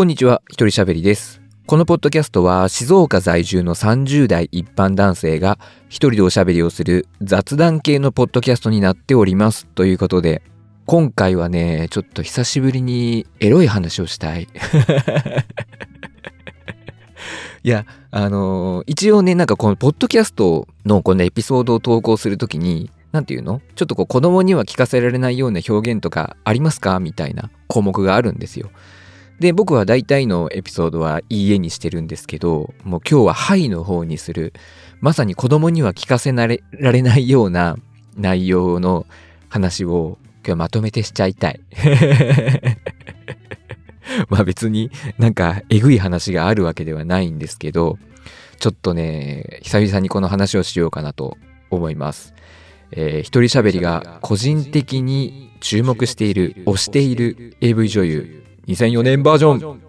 こんにちは、一人喋りです。このポッドキャストは静岡在住の30代一般男性が一人でおしゃべりをする雑談系のポッドキャストになっております。ということで、今回はね、ちょっと久しぶりにエロい話をしたい。いや、あのー一応ね、なんかこのポッドキャストのこのエピソードを投稿するときに、なんていうの？ちょっとこう子供には聞かせられないような表現とかありますか？みたいな項目があるんですよ。で、僕は大体のエピソードはいいえにしてるんですけど、もう今日ははいの方にする、まさに子供には聞かせられられないような内容の話を今日まとめてしちゃいたい。まあ別になんかえぐい話があるわけではないんですけど、ちょっとね、久々にこの話をしようかなと思います。えー一人喋りが個人的に注目している、推している AV 女優、2004年バージョン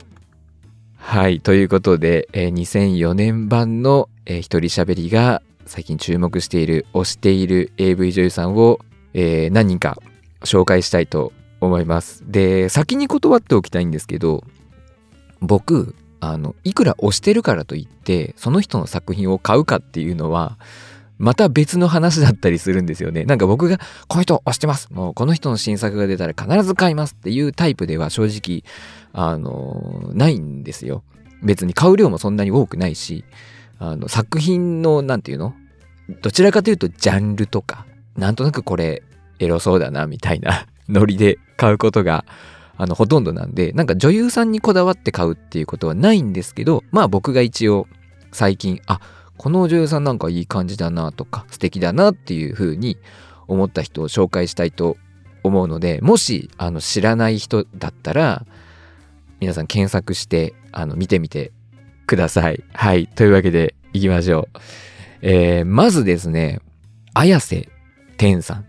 はい、ということで、えー2004年版の、えー一人喋りが最近注目している、推している AV 女優さんを、えー何人か紹介したいと思います。で、先に断っておきたいんですけど、僕、あの、いくら推してるからといって、その人の作品を買うかっていうのは、また別の話だったりするんですよね。なんか僕が、この人推してますもうこの人の新作が出たら必ず買いますっていうタイプでは正直、あの、ないんですよ。別に買う量もそんなに多くないし、あの、作品の、なんていうの？どちらかというと、ジャンルとか、なんとなくこれ、エロそうだな、みたいな ノリで買うことが、あの、ほとんどなんで、なんか女優さんにこだわって買うっていうことはないんですけど、まあ僕が一応、最近、あ、この女優さんなんかいい感じだなとか、素敵だなっていう風に思った人を紹介したいと思うので、もし、あの、知らない人だったら、皆さん検索して、あの、見てみてください。はい。というわけで、行きましょう。えー、まずですね、綾瀬天さん。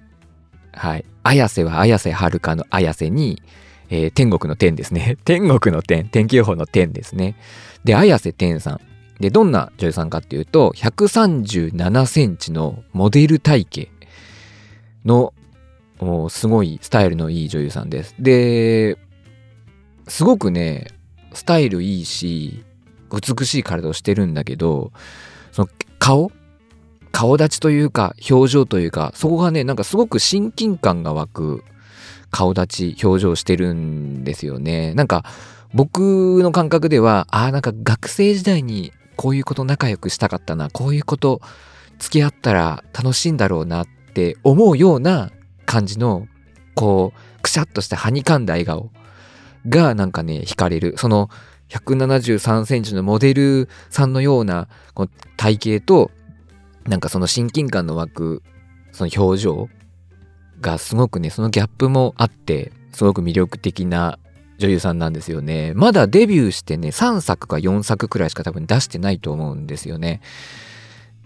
はい。綾瀬は綾瀬はるかの綾瀬に、えー天国の天ですね。天国の天、天気予報の天ですね。で、綾瀬天さん。で、どんな女優さんかっていうと、137センチのモデル体型の、すごいスタイルのいい女優さんです。で、すごくね、スタイルいいし、美しい体をしてるんだけど、その顔？顔立ちというか、表情というか、そこがね、なんかすごく親近感が湧く顔立ち、表情してるんですよね。なんか、僕の感覚では、ああ、なんか学生時代にこういうこと仲良くしたかったな、こういうこと付き合ったら楽しいんだろうなって思うような感じの、こう、くしゃっとしたはにかんだ笑顔がなんかね、惹かれる。その173センチのモデルさんのようなこの体型と、なんかその親近感の湧くその表情がすごくね、そのギャップもあって、すごく魅力的な女優さんなんですよね。まだデビューしてね、3作か4作くらいしか多分出してないと思うんですよね。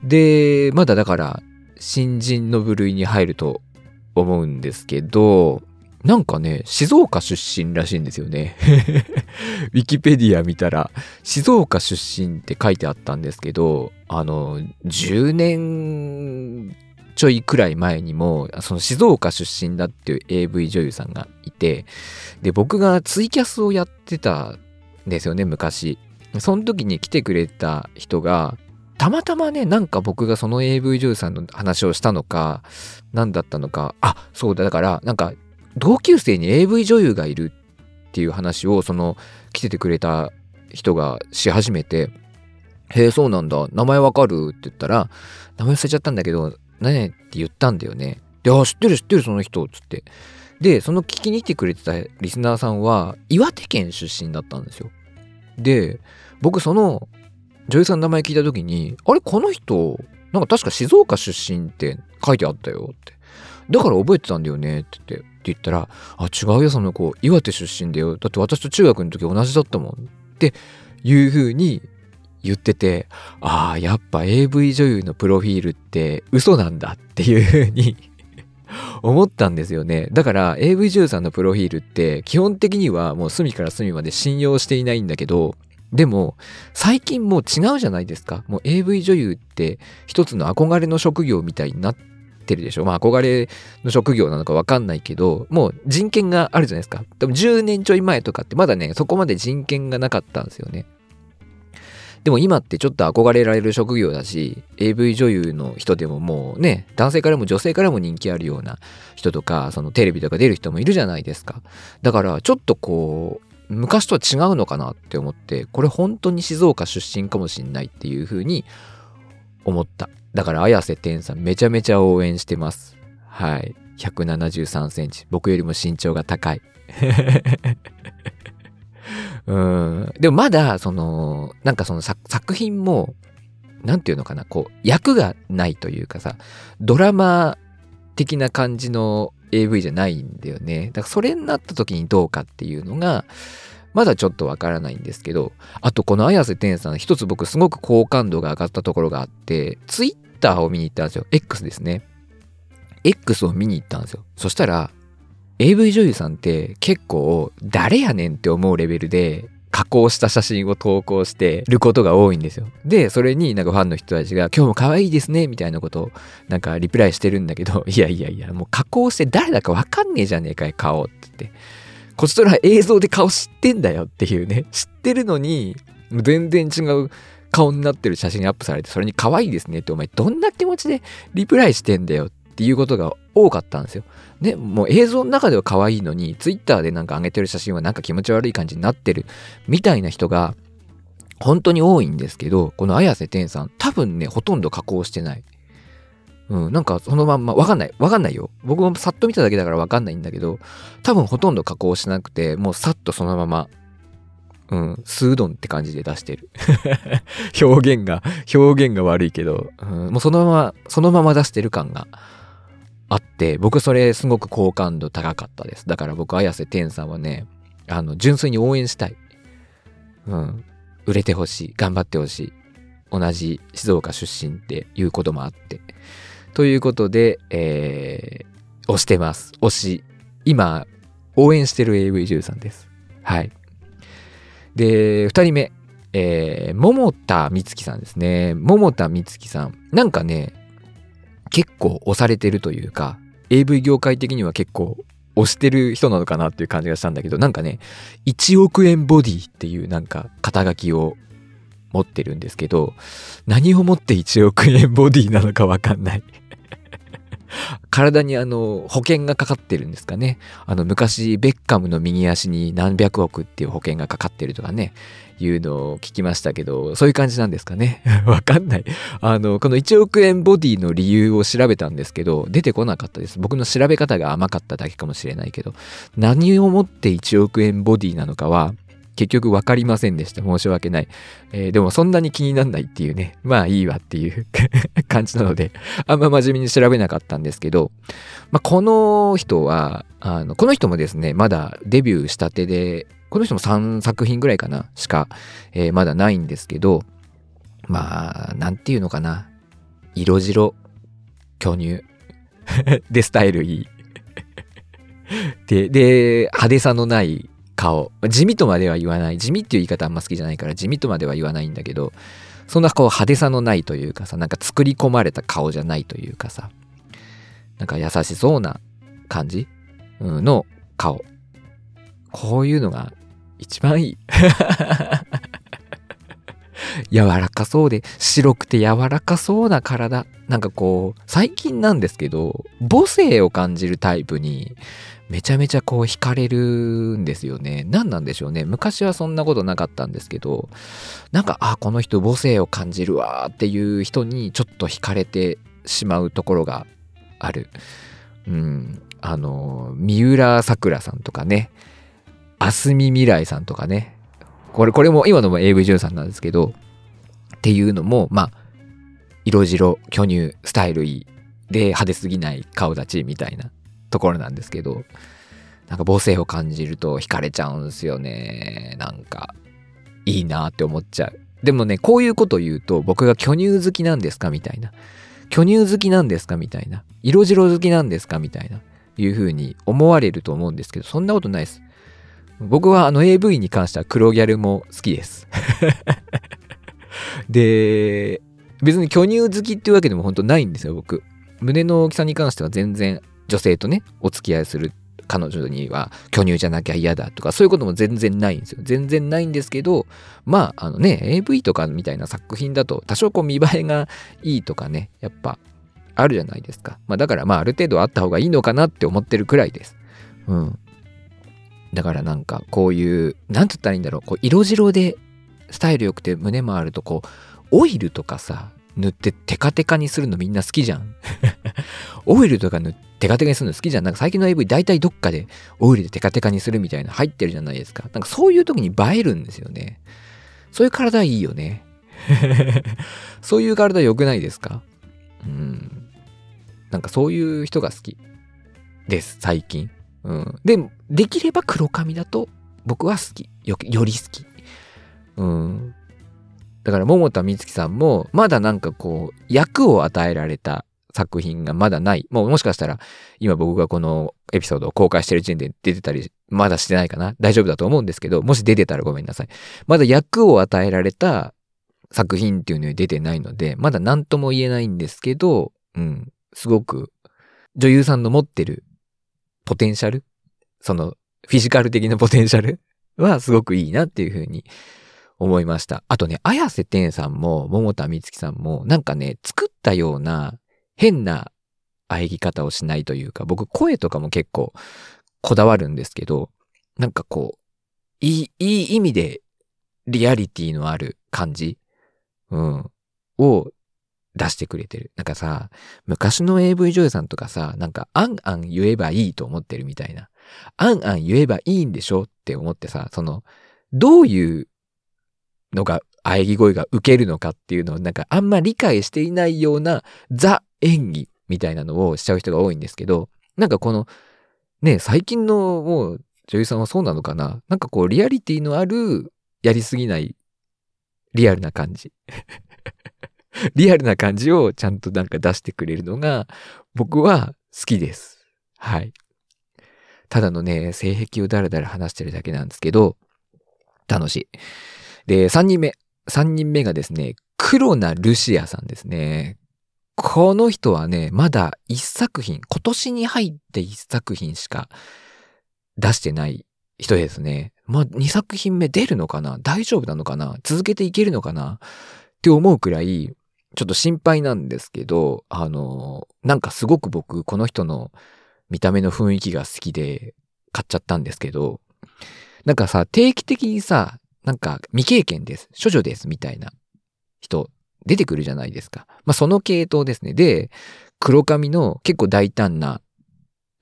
で、まだだから新人の部類に入ると思うんですけど、なんかね、静岡出身らしいんですよね。ウィキペディア見たら、静岡出身って書いてあったんですけど、あの、10年ちょいくらい前にも、その静岡出身だっていう AV 女優さんがいて、で、僕がツイキャスをやってたんですよね、昔。その時に来てくれた人が、たまたまね、なんか僕がその AV 女優さんの話をしたのか、何だったのか、あ、そうだ、だから、なんか、同級生に AV 女優がいるっていう話を、その、来ててくれた人がし始めて、へえ、そうなんだ、名前わかる？って言ったら、名前忘れちゃったんだけど、何って言ったんだよね。で、あ、知ってる知ってる、その人、つって。で、その聞きに来てくれてたリスナーさんは、岩手県出身だったんですよ。で、僕その女優さんの名前聞いた時に、あれ、この人、なんか確か静岡出身って書いてあったよって。だから覚えてたんだよねって言って、って言ったら、あ、違うよ、その子、岩手出身だよ。だって私と中学の時同じだったもん。っていう風に言ってて、ああ、やっぱ AV 女優のプロフィールって嘘なんだっていう風に 思ったんですよね。だから AV 女優さんのプロフィールって基本的にはもう隅から隅まで信用していないんだけど、でも最近もう違うじゃないですか。もう AV 女優って一つの憧れの職業みたいになっってるでしょ。まあ憧れの職業なのかわかんないけど、もう人権があるじゃないですか。多分10年ちょい前とかってまだね、そこまで人権がなかったんですよね。でも今ってちょっと憧れられる職業だし、AV 女優の人でももうね、男性からも女性からも人気あるような人とか、そのテレビとか出る人もいるじゃないですか。だからちょっとこう、昔とは違うのかなって思って、これ本当に静岡出身かもしんないっていう風に思った。だから綾瀬天さんめちゃめちゃ応援してます。はい。173センチ。僕よりも身長が高い。ん。でもまだ、その、なんかその作品も、なんていうのかな、こう、役がないというかさ、ドラマ的な感じの AV じゃないんだよね。だからそれになった時にどうかっていうのが、まだちょっとわからないんですけど、あとこの綾瀬天さん、一つ僕すごく好感度が上がったところがあって、ツイッターを見に行ったんですよ。X ですね。X を見に行ったんですよ。そしたら、AV 女優さんって結構誰やねんって思うレベルで加工した写真を投稿してることが多いんですよ。で、それになんかファンの人たちが今日も可愛いですねみたいなことをなんかリプライしてるんだけど、いやいやいや、もう加工して誰だかわかんねえじゃねえかい、顔って言って。こちとら映像で顔知ってんだよっていうね。知ってるのに、全然違う顔になってる写真アップされて、それに可愛いですねってお前どんな気持ちでリプライしてんだよっていうことが多かったんですよ。ね、もう映像の中では可愛いのに、ツイッターでなんか上げてる写真はなんか気持ち悪い感じになってるみたいな人が本当に多いんですけど、この綾瀬天さん、多分ね、ほとんど加工してない。うん、なんかそのまんま、わかんない。わかんないよ。僕もさっと見ただけだからわかんないんだけど、多分ほとんど加工しなくて、もうさっとそのまま、うん、スードンって感じで出してる。表現が、表現が悪いけど、うん、もうそのまま、そのまま出してる感があって、僕それすごく好感度高かったです。だから僕、綾瀬天さんはね、あの、純粋に応援したい。うん。売れてほしい。頑張ってほしい。同じ静岡出身っていうこともあって。ということで、えー、押してます。推し。今、応援してる AV13 です。はい。で、二人目。えー、桃田美月さんですね。桃田美月さん。なんかね、結構押されてるというか、AV 業界的には結構押してる人なのかなっていう感じがしたんだけど、なんかね、1億円ボディっていうなんか肩書きを持ってるんですけど、何をもって1億円ボディなのかわかんない。体にあの、保険がかかってるんですかね。あの、昔、ベッカムの右足に何百億っていう保険がかかってるとかね、いうのを聞きましたけど、そういう感じなんですかね。わかんない。あの、この1億円ボディの理由を調べたんですけど、出てこなかったです。僕の調べ方が甘かっただけかもしれないけど、何をもって1億円ボディなのかは、結局分かりませんでした。申し訳ない。えー、でもそんなに気になんないっていうね。まあいいわっていう 感じなので、あんま真面目に調べなかったんですけど、まあこの人は、あの、この人もですね、まだデビューしたてで、この人も3作品ぐらいかな、しか、えー、まだないんですけど、まあ、なんていうのかな。色白、巨乳。で、スタイルいい。で、で、派手さのない顔。地味とまでは言わない。地味っていう言い方あんま好きじゃないから地味とまでは言わないんだけど、そんなこう派手さのないというかさ、なんか作り込まれた顔じゃないというかさ、なんか優しそうな感じ？の顔。こういうのが一番いい。柔らかそうで、白くて柔らかそうな体。なんかこう、最近なんですけど、母性を感じるタイプに、めちゃめちゃこう惹かれるんですよね。何なんでしょうね。昔はそんなことなかったんですけど、なんか、あ、この人母性を感じるわっていう人にちょっと惹かれてしまうところがある。うん。あの、三浦さくらさんとかね、あすみ未来さんとかね。これ、これも今のも AV ンさんなんですけど、っていうのも、まあ、色白、巨乳、スタイルいい、で派手すぎない顔立ちみたいなところなんですけど、なんか母性を感じると惹かれちゃうんすよね。なんか、いいなって思っちゃう。でもね、こういうこと言うと、僕が巨乳好きなんですか？みたいな。巨乳好きなんですか？みたいな。色白好きなんですか？みたいな。いう風に思われると思うんですけど、そんなことないです。僕はあの AV に関しては黒ギャルも好きです。で、別に巨乳好きっていうわけでも本当ないんですよ、僕。胸の大きさに関しては全然女性とね、お付き合いする彼女には巨乳じゃなきゃ嫌だとか、そういうことも全然ないんですよ。全然ないんですけど、まあ、あのね、AV とかみたいな作品だと、多少こう見栄えがいいとかね、やっぱあるじゃないですか。まあだからまあある程度あった方がいいのかなって思ってるくらいです。うん。だからなんかこういう、なんて言ったらいいんだろう、こう色白でスタイル良くて胸もあるとこう、オイルとかさ、塗ってテカテカにするのみんな好きじゃん。オイルとか塗ってテカテカにするの好きじゃん。なんか最近の AV 大体どっかでオイルでテカテカにするみたいな入ってるじゃないですか。なんかそういう時に映えるんですよね。そういう体いいよね。そういう体良くないですか？うん。なんかそういう人が好きです、最近。うん。で、できれば黒髪だと僕は好き。よより好き。うん。だから桃田美月さんもまだなんかこう役を与えられた作品がまだない。もうもしかしたら今僕がこのエピソードを公開してる時点で出てたり、まだしてないかな大丈夫だと思うんですけど、もし出てたらごめんなさい。まだ役を与えられた作品っていうのに出てないので、まだ何とも言えないんですけど、うん、すごく女優さんの持ってるポテンシャルそのフィジカル的なポテンシャルはすごくいいなっていうふうに思いました。あとね、綾瀬天さんも、桃田美月さんも、なんかね、作ったような変な喘ぎ方をしないというか、僕声とかも結構こだわるんですけど、なんかこう、いい、いい意味でリアリティのある感じ、うん、を出してくれてる。なんかさ、昔の AV 女優さんとかさ、なんか、あんあん言えばいいと思ってるみたいな。あんあん言えばいいんでしょって思ってさ、その、どういうのが、喘ぎ声が受けるのかっていうのをなんかあんま理解していないようなザ演技みたいなのをしちゃう人が多いんですけど、なんかこの、ね、最近のもう女優さんはそうなのかな？なんかこうリアリティのあるやりすぎないリアルな感じ。リアルな感じをちゃんとなんか出してくれるのが僕は好きです。はい。ただのね、性癖をだらだら話してるだけなんですけど、楽しい。で、3人目。3人目がですね、黒名ルシアさんですね。この人はね、まだ1作品、今年に入って1作品しか出してない人ですね。まあ、2作品目出るのかな？大丈夫なのかな？続けていけるのかな？って思うくらい、ちょっと心配なんですけど、あの、なんかすごく僕、この人の見た目の雰囲気が好きで買っちゃったんですけど、なんかさ、定期的にさ、なんか未経験です、処女ですみたいな人出てくるじゃないですか。まあその系統ですね。で、黒髪の結構大胆な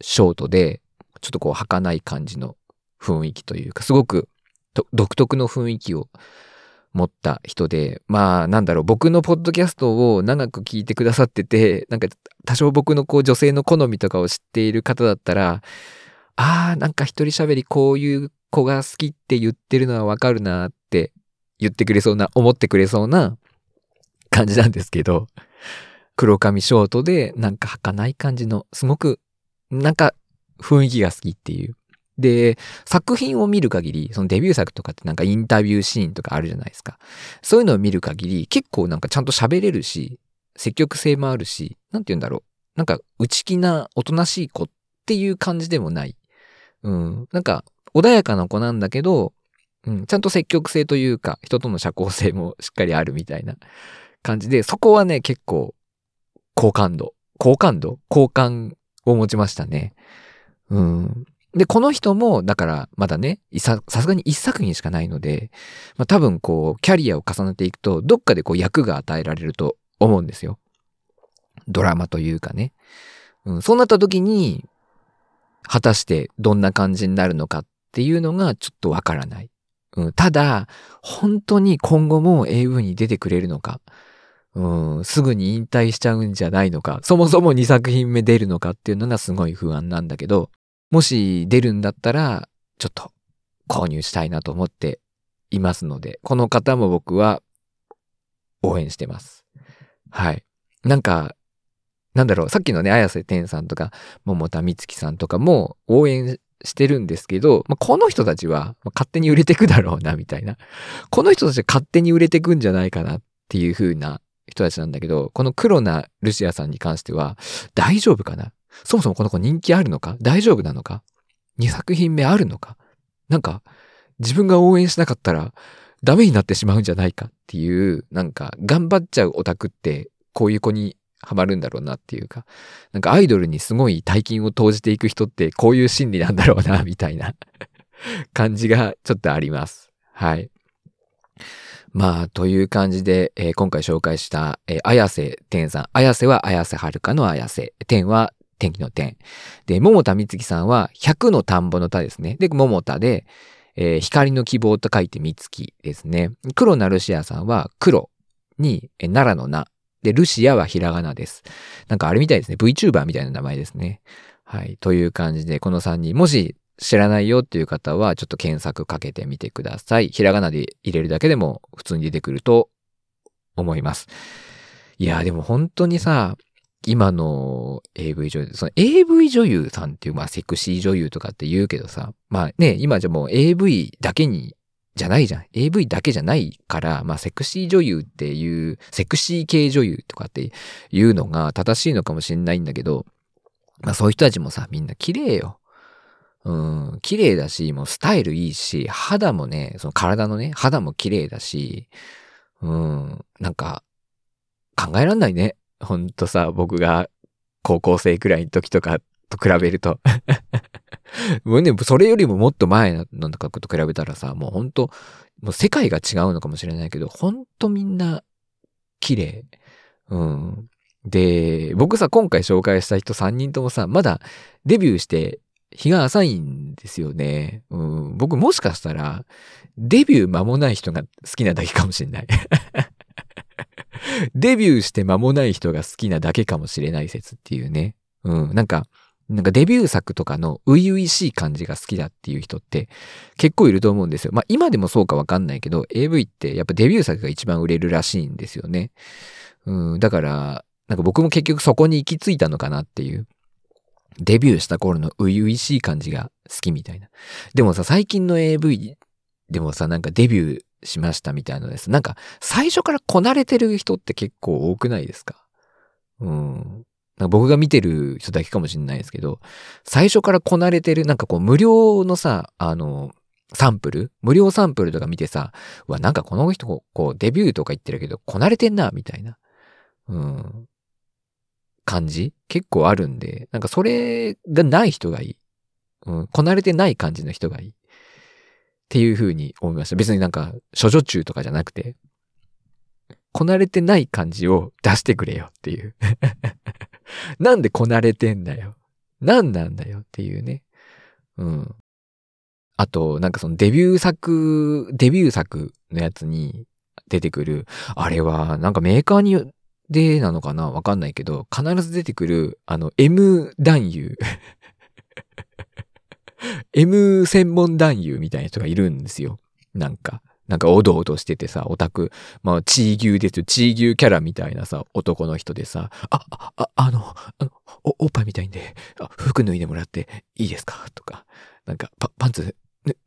ショートで、ちょっとこう儚い感じの雰囲気というか、すごく独特の雰囲気を持った人で、まあなんだろう、僕のポッドキャストを長く聞いてくださってて、なんか多少僕のこう女性の好みとかを知っている方だったら、ああ、なんか一人喋りこういう子が好きって言ってるのはわかるなって言ってくれそうな、思ってくれそうな感じなんですけど、黒髪ショートでなんか儚い感じの、すごくなんか雰囲気が好きっていう。で、作品を見る限り、そのデビュー作とかってなんかインタビューシーンとかあるじゃないですか。そういうのを見る限り、結構なんかちゃんと喋れるし、積極性もあるし、なんて言うんだろう。なんか内気なおとなしい子っていう感じでもない。うん。なんか穏やかな子なんだけど、うん、ちゃんと積極性というか、人との社交性もしっかりあるみたいな感じで、そこはね、結構、好感度、好感度？好感を持ちましたね。うん。で、この人も、だから、まだね、さすがに一作品しかないので、まあ、多分こう、キャリアを重ねていくと、どっかでこう、役が与えられると思うんですよ。ドラマというかね。うん、そうなった時に、果たしてどんな感じになるのかっていうのがちょっとわからない。うん、ただ、本当に今後も AV に出てくれるのか、うん、すぐに引退しちゃうんじゃないのか、そもそも2作品目出るのかっていうのがすごい不安なんだけど、もし出るんだったら、ちょっと購入したいなと思っていますので、この方も僕は応援してます。はい。なんか、なんだろう、さっきのね、綾瀬天さんとか、桃田美月さんとかも応援してるんですけど、まあ、この人たちは勝手に売れてくだろうな、みたいな。この人たちは勝手に売れてくんじゃないかなっていう風な人たちなんだけど、この黒なルシアさんに関しては、大丈夫かな？そもそもこの子人気あるのか？大丈夫なのか ?2 作品目あるのか？なんか、自分が応援しなかったらダメになってしまうんじゃないかっていう、なんか、頑張っちゃうオタクって、こういう子にハマるんだろうなっていうか、なんかアイドルにすごい大金を投じていく人ってこういう心理なんだろうな、みたいな 感じがちょっとあります。はい。まあ、という感じで、えー、今回紹介した、えー、綾瀬天さん。綾瀬は綾瀬はるかの綾瀬。天は天気の天。で、桃田美月さんは100の田んぼの田ですね。で、桃田で、えー、光の希望と書いて美月ですね。黒なルシアさんは黒に、えー、奈良の名。で、ルシアはひらがなです。なんかあれみたいですね。VTuber みたいな名前ですね。はい。という感じで、この3人、もし知らないよっていう方は、ちょっと検索かけてみてください。ひらがなで入れるだけでも普通に出てくると思います。いや、でも本当にさ、今の AV 女優、その AV 女優さんっていう、まあセクシー女優とかって言うけどさ、まあね、今じゃもう AV だけに、じゃないじゃん。AV だけじゃないから、まあセクシー女優っていう、セクシー系女優とかっていうのが正しいのかもしれないんだけど、まあそういう人たちもさ、みんな綺麗よ。うん、綺麗だし、もうスタイルいいし、肌もね、その体のね、肌も綺麗だし、うん、なんか、考えらんないね。ほんとさ、僕が高校生くらいの時とかと比べると。もうね、それよりももっと前のとかと比べたらさ、もうほんと、もう世界が違うのかもしれないけど、ほんとみんな綺麗。うん。で、僕さ、今回紹介した人3人ともさ、まだデビューして日が浅いんですよね。うん、僕もしかしたら、デビュー間もない人が好きなだけかもしれない。デビューして間もない人が好きなだけかもしれない説っていうね。うん、なんか、なんかデビュー作とかの初々しい感じが好きだっていう人って結構いると思うんですよ。まあ今でもそうかわかんないけど AV ってやっぱデビュー作が一番売れるらしいんですよね。うん、だから、なんか僕も結局そこに行き着いたのかなっていう。デビューした頃の初々しい感じが好きみたいな。でもさ、最近の AV でもさ、なんかデビューしましたみたいなのです。なんか最初からこなれてる人って結構多くないですか？うん。なんか僕が見てる人だけかもしれないですけど、最初からこなれてる、なんかこう無料のさ、あの、サンプル無料サンプルとか見てさ、うわ、なんかこの人こうデビューとか言ってるけど、こなれてんな、みたいな。うん。感じ？結構あるんで、なんかそれがない人がいい。うん、こなれてない感じの人がいい。っていう風に思いました。別になんか、処女中とかじゃなくて、こなれてない感じを出してくれよっていう。なんでこなれてんだよ。何なんだよっていうね。うん。あと、なんかそのデビュー作、デビュー作のやつに出てくる、あれはなんかメーカーによでなのかな？わかんないけど、必ず出てくる、あの、M 男優。M 専門男優みたいな人がいるんですよ。なんか。なんかおどおどしててさ、オタク、まあ、チー牛ですよ。チー牛キャラみたいなさ、男の人でさ、あ、あ、あ、お、っぱいみたいんで、あ服脱いでもらっていいですか？とか、なんか、パ、パンツ、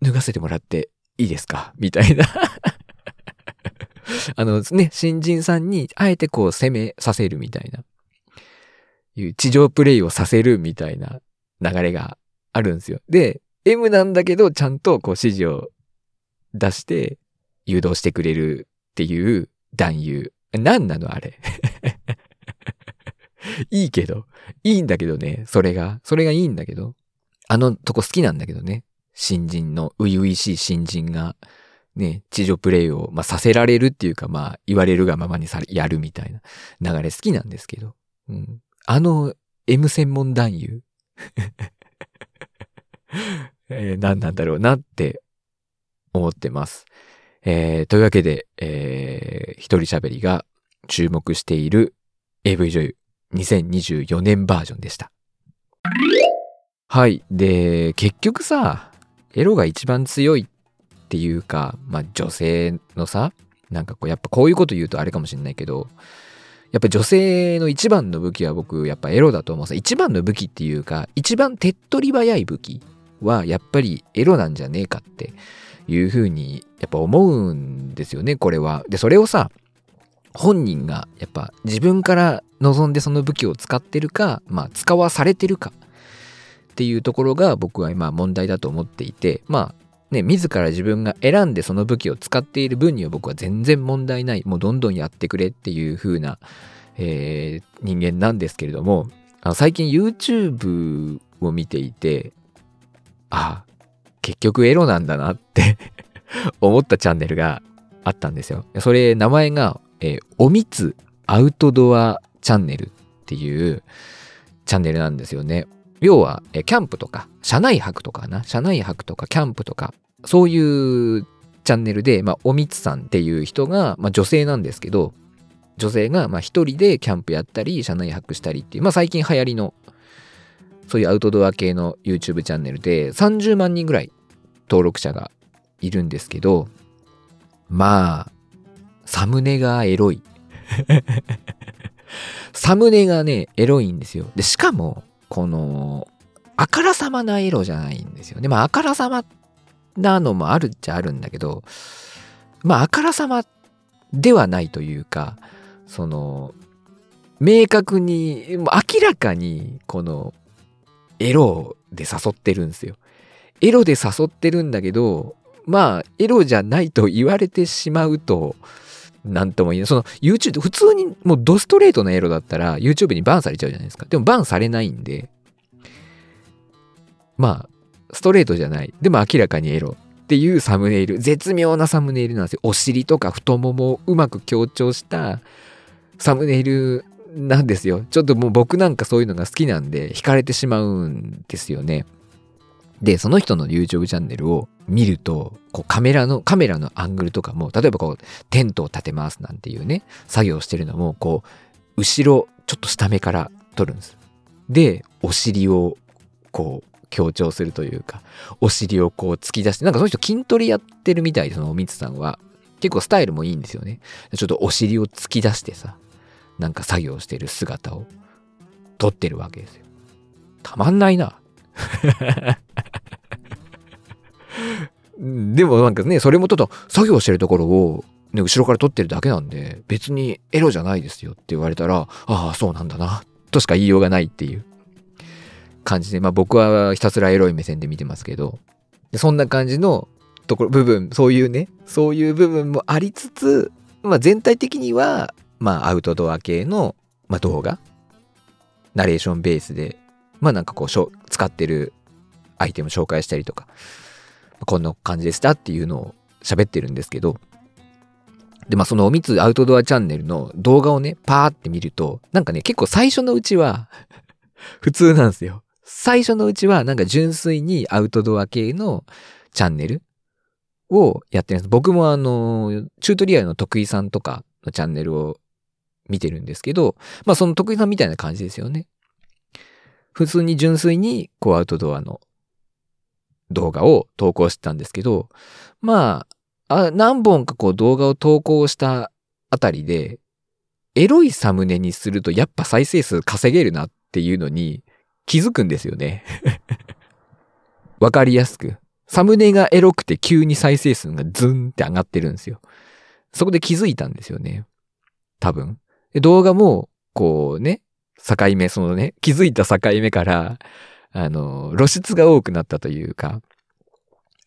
脱がせてもらっていいですか？みたいな あのね、新人さんにあえてこう攻めさせるみたいな、いう地上プレイをさせるみたいな流れがあるんですよ。で、M なんだけど、ちゃんとこう指示を出して誘導してくれるっていう男優。何なのあれ？いいけど。いいんだけどね、それが。それがいいんだけど。あのとこ好きなんだけどね。新人の、初々しい新人がね、地上プレイを、まあ、させられるっていうか、まあ、言われるがままにさやるみたいな流れ好きなんですけど、うん。あの M 専門男優 えー、何なんだろうなって思ってます。えー、というわけで、えー、一人喋りが注目している AV 女優2024年バージョンでした。はい。で、結局さ、エロが一番強いっていうか、まあ女性のさ、なんかこう、やっぱこういうこと言うとあれかもしれないけど、やっぱ女性の一番の武器は僕、やっぱエロだと思うさ。一番の武器っていうか、一番手っ取り早い武器は、やっぱりエロなんじゃねえかっていうふうに、やっぱ思うんですよね、これは。で、それをさ、本人がやっぱ自分から望んでその武器を使ってるか、まあ使わされてるかっていうところが僕は今問題だと思っていて、まあね、自ら自分が選んでその武器を使っている分には僕は全然問題ない。もうどんどんやってくれっていう風な、えー、人間なんですけれども、あの最近 YouTube を見ていて、あ、結局エロなんだなって 思ったチャンネルがあったんですよ。それ、名前が、えー、おみつアウトドアチャンネルっていうチャンネルなんですよね。要は、えー、キャンプとか、車内泊とかな、車内泊とかキャンプとか、そういうチャンネルで、まあ、おみつさんっていう人が、まあ、女性なんですけど、女性が、まあ、一人でキャンプやったり、車内泊したりっていう、まあ、最近流行りの、そういうアウトドア系の YouTube チャンネルで、30万人ぐらい登録者がいるんですけど、まあ、サムネがエロい。サムネがね、エロいんですよ。で、しかも、この、あからさまなエロじゃないんですよね。まあ、あからさまなのもあるっちゃあるんだけど、まあ、あからさまではないというか、その、明確に、もう明らかに、この、エロで誘ってるんですよ。エロで誘ってるんだけど、まあ、エロじゃないと言われてしまうと、なんとも言えない。その YouTube、普通にもうドストレートなエロだったら YouTube にバンされちゃうじゃないですか。でもバンされないんで、まあ、ストレートじゃない。でも明らかにエロっていうサムネイル。絶妙なサムネイルなんですよ。お尻とか太ももをうまく強調したサムネイルなんですよ。ちょっともう僕なんかそういうのが好きなんで惹かれてしまうんですよね。で、その人の YouTube チャンネルを見ると、こうカメラの、カメラのアングルとかも、例えばこう、テントを立てますなんていうね、作業してるのも、こう、後ろ、ちょっと下目から撮るんです。で、お尻を、こう、強調するというか、お尻をこう突き出して、なんかその人筋トレやってるみたいで、そのおみつさんは。結構スタイルもいいんですよね。ちょっとお尻を突き出してさ、なんか作業してる姿を撮ってるわけですよ。たまんないな。でもなんかね、それもちょっと作業してるところを、ね、後ろから撮ってるだけなんで、別にエロじゃないですよって言われたら、ああ、そうなんだな、としか言いようがないっていう。感じで、まあ僕はひたすらエロい目線で見てますけど、そんな感じのところ、部分、そういうね、そういう部分もありつつ、まあ全体的には、まあアウトドア系の、まあ、動画、ナレーションベースで、まあなんかこう、使ってるアイテム紹介したりとか、こんな感じでしたっていうのを喋ってるんですけど、で、まあそのおみつアウトドアチャンネルの動画をね、パーって見ると、なんかね、結構最初のうちは 普通なんですよ。最初のうちはなんか純粋にアウトドア系のチャンネルをやってるんです。僕もあの、チュートリアルの得意さんとかのチャンネルを見てるんですけど、まあその得意さんみたいな感じですよね。普通に純粋にこうアウトドアの動画を投稿してたんですけど、まあ、あ何本かこう動画を投稿したあたりで、エロいサムネにするとやっぱ再生数稼げるなっていうのに気づくんですよね。わかりやすく。サムネがエロくて急に再生数がズンって上がってるんですよ。そこで気づいたんですよね。多分。動画も、こうね、境目、そのね、気づいた境目から、あの、露出が多くなったというか、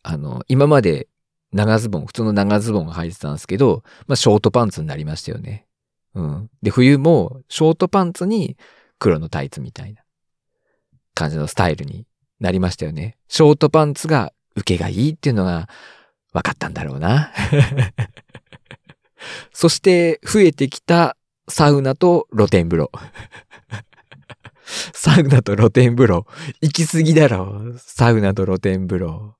あの、今まで長ズボン、普通の長ズボンを履いてたんですけど、まあ、ショートパンツになりましたよね。うん。で、冬も、ショートパンツに黒のタイツみたいな感じのスタイルになりましたよね。ショートパンツが受けがいいっていうのが分かったんだろうな。そして増えてきたサウナと露天風呂。サウナと露天風呂。行き過ぎだろ。サウナと露天風呂。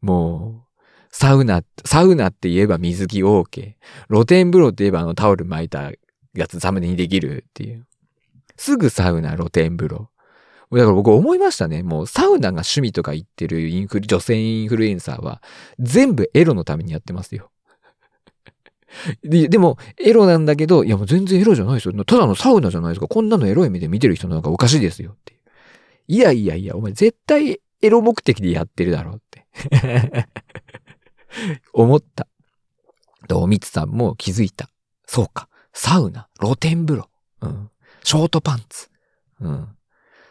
もう、サウナ、サウナって言えば水着 OK。露天風呂って言えばあのタオル巻いたやつサムネにできるっていう。すぐサウナ、露天風呂。だから僕思いましたね。もうサウナが趣味とか言ってるインフル、女性インフルエンサーは全部エロのためにやってますよ。ででも、エロなんだけど、いやもう全然エロじゃないですよ。ただのサウナじゃないですか。こんなのエロい目で見てる人なんかおかしいですよっていう。いやいやいや、お前絶対エロ目的でやってるだろうって 思った。と、おみつさんも気づいた。そうか。サウナ、露天風呂、うん、ショートパンツ、うん。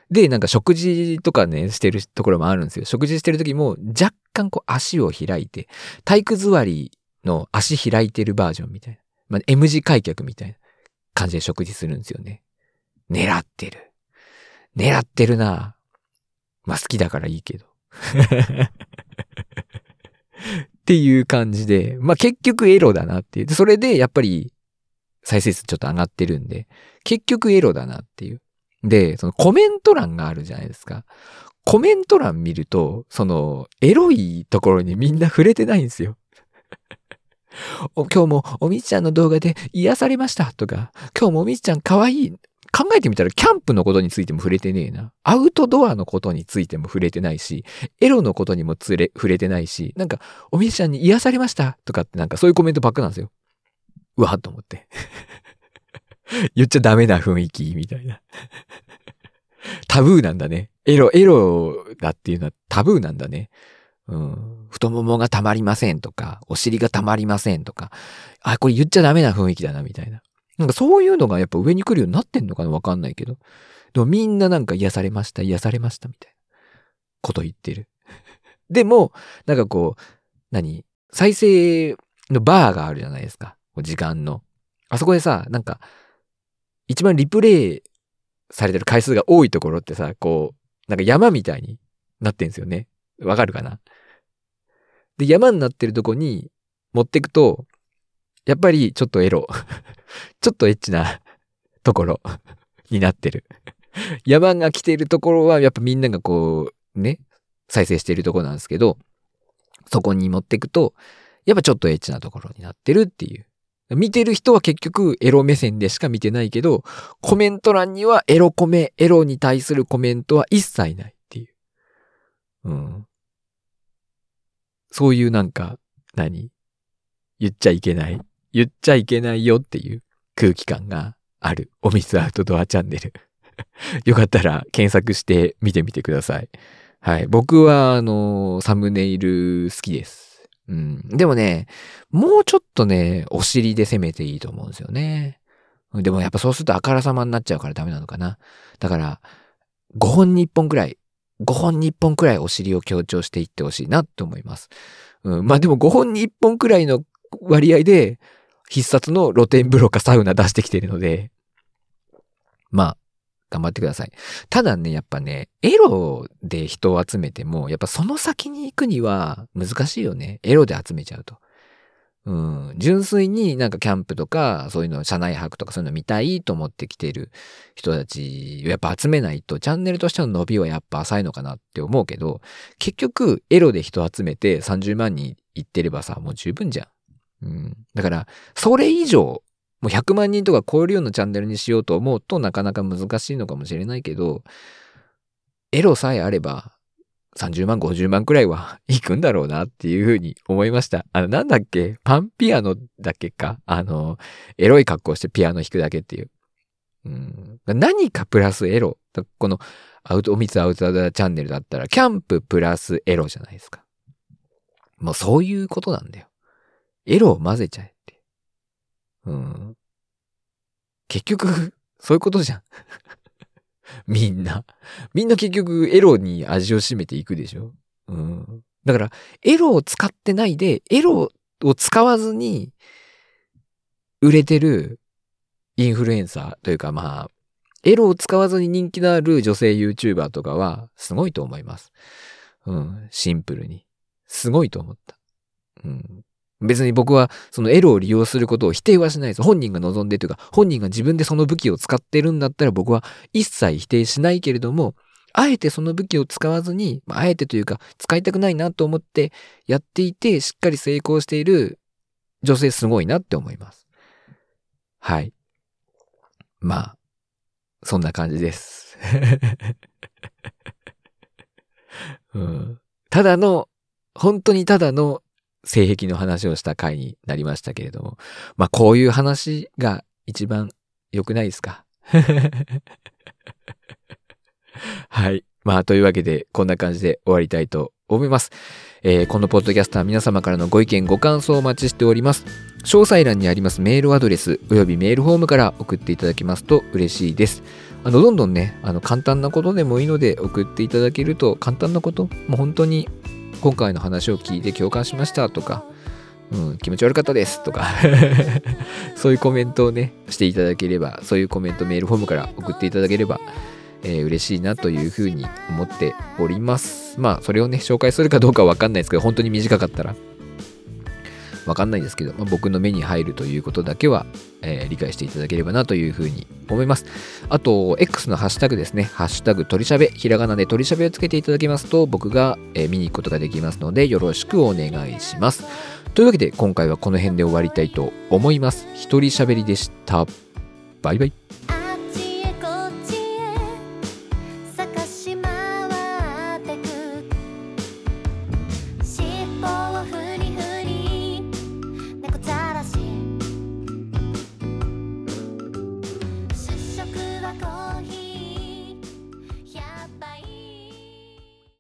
で、なんか食事とかね、してるところもあるんですよ。食事してる時も若干こう足を開いて、体育座りの足開いてるバージョンみたいな。まあ、M 字開脚みたいな感じで食事するんですよね。狙ってる。狙ってるなまあ好きだからいいけど。っていう感じで、まあ結局エロだなっていう。それでやっぱり再生数ちょっと上がってるんで、結局エロだなっていう。で、そのコメント欄があるじゃないですか。コメント欄見ると、その、エロいところにみんな触れてないんですよ。今日もおみっちゃんの動画で癒されましたとか、今日もおみっちゃん可愛い。考えてみたらキャンプのことについても触れてねえな。アウトドアのことについても触れてないし、エロのことにもつれ触れてないし、なんか、おみっちゃんに癒されましたとかってなんかそういうコメントばっかなんですよ。うわっと思って。言っちゃダメな雰囲気みたいな。タブーなんだね。エロ、エロだっていうのはタブーなんだね。うん。太ももがたまりませんとか、お尻がたまりませんとか、あ、これ言っちゃダメな雰囲気だなみたいな。なんかそういうのがやっぱ上に来るようになってんのかなわかんないけど。でもみんななんか癒されました、癒されましたみたいなこと言ってる。でも、なんかこう、何再生のバーがあるじゃないですか。時間の。あそこでさ、なんか、一番リプレイされてる回数が多いところってさ、こう、なんか山みたいになってんすよね。わかるかな？で、山になってるとこに持ってくと、やっぱりちょっとエロ。ちょっとエッチなところになってる。山が来てるところはやっぱみんながこう、ね、再生してるとこなんですけど、そこに持ってくと、やっぱちょっとエッチなところになってるっていう。見てる人は結局エロ目線でしか見てないけど、コメント欄にはエロコメ、エロに対するコメントは一切ないっていう。うん。そういうなんか、何？言っちゃいけない？言っちゃいけないよっていう空気感がある。お水アウトドアチャンネル。よかったら検索して見てみてください。はい。僕は、あの、サムネイル好きです。うん。でもね、もうちょっとね、お尻で攻めていいと思うんですよね。でもやっぱそうするとあからさまになっちゃうからダメなのかな。だから、5本に1本くらい、5本に1本くらいお尻を強調していってほしいなと思います。うん。まあでも5本に1本くらいの割合で、必殺の露天風呂かサウナ出してきてるので、まあ、頑張ってください。ただね、やっぱね、エロで人を集めても、やっぱその先に行くには難しいよね。エロで集めちゃうと。うん。純粋になんかキャンプとか、そういうの、車内泊とかそういうの見たいと思ってきてる人たちをやっぱ集めないと、チャンネルとしての伸びはやっぱ浅いのかなって思うけど、結局、エロで人集めて30万人行ってればさ、もう十分じゃん。うん。だから、それ以上もう100万人とか超えるようなチャンネルにしようと思うとなかなか難しいのかもしれないけど、エロさえあれば30万、50万くらいは 行くんだろうなっていうふうに思いました。あの、なんだっけ？パンピアノだけか？あの、エロい格好してピアノ弾くだけっていう。うん、何かプラスエロ。このアウト、おみつアウトドアチャンネルだったら、キャンププラスエロじゃないですか。もうそういうことなんだよ。エロを混ぜちゃえって。うん。結局、そういうことじゃん。みんな。みんな結局エロに味を占めていくでしょ？うん。だから、エロを使ってないで、エロを使わずに、売れてるインフルエンサーというかまあ、エロを使わずに人気のある女性 YouTuber とかは、すごいと思います。うん。シンプルに。すごいと思った。うん。別に僕はそのエロを利用することを否定はしないです。本人が望んでというか、本人が自分でその武器を使ってるんだったら僕は一切否定しないけれども、あえてその武器を使わずにま、あえてというか、使いたくないなと思ってやっていて、しっかり成功している女性すごいなって思います。はい。まあ、そんな感じです。うん、ただの、本当にただの性癖の話をした回になりましたけれども、まあこういう話が一番良くないですか？はい。まあというわけでこんな感じで終わりたいと思います。えー、このポッドキャストは皆様からのご意見ご感想をお待ちしております。詳細欄にありますメールアドレスおよびメールフォームから送っていただけますと嬉しいです。あのどんどんね、あの簡単なことでもいいので送っていただけると、簡単なこと、もう本当に今回の話を聞いて共感しましたとか、うん、気持ち悪かったですとか そういうコメントをね、していただければ、そういうコメントメールフォームから送っていただければ、えー、嬉しいなというふうに思っております。まあ、それをね、紹介するかどうかはわかんないですけど、本当に短かったらわかんないですけど、まあ、僕の目に入るということだけは、えー、理解していただければなというふうに思います。あと、X のハッシュタグですね。ハッシュタグ鳥しゃべ、ひらがなで鳥しゃべをつけていただけますと、僕が、えー、見に行くことができますので、よろしくお願いします。というわけで、今回はこの辺で終わりたいと思います。一人しゃべりでした。バイバイ。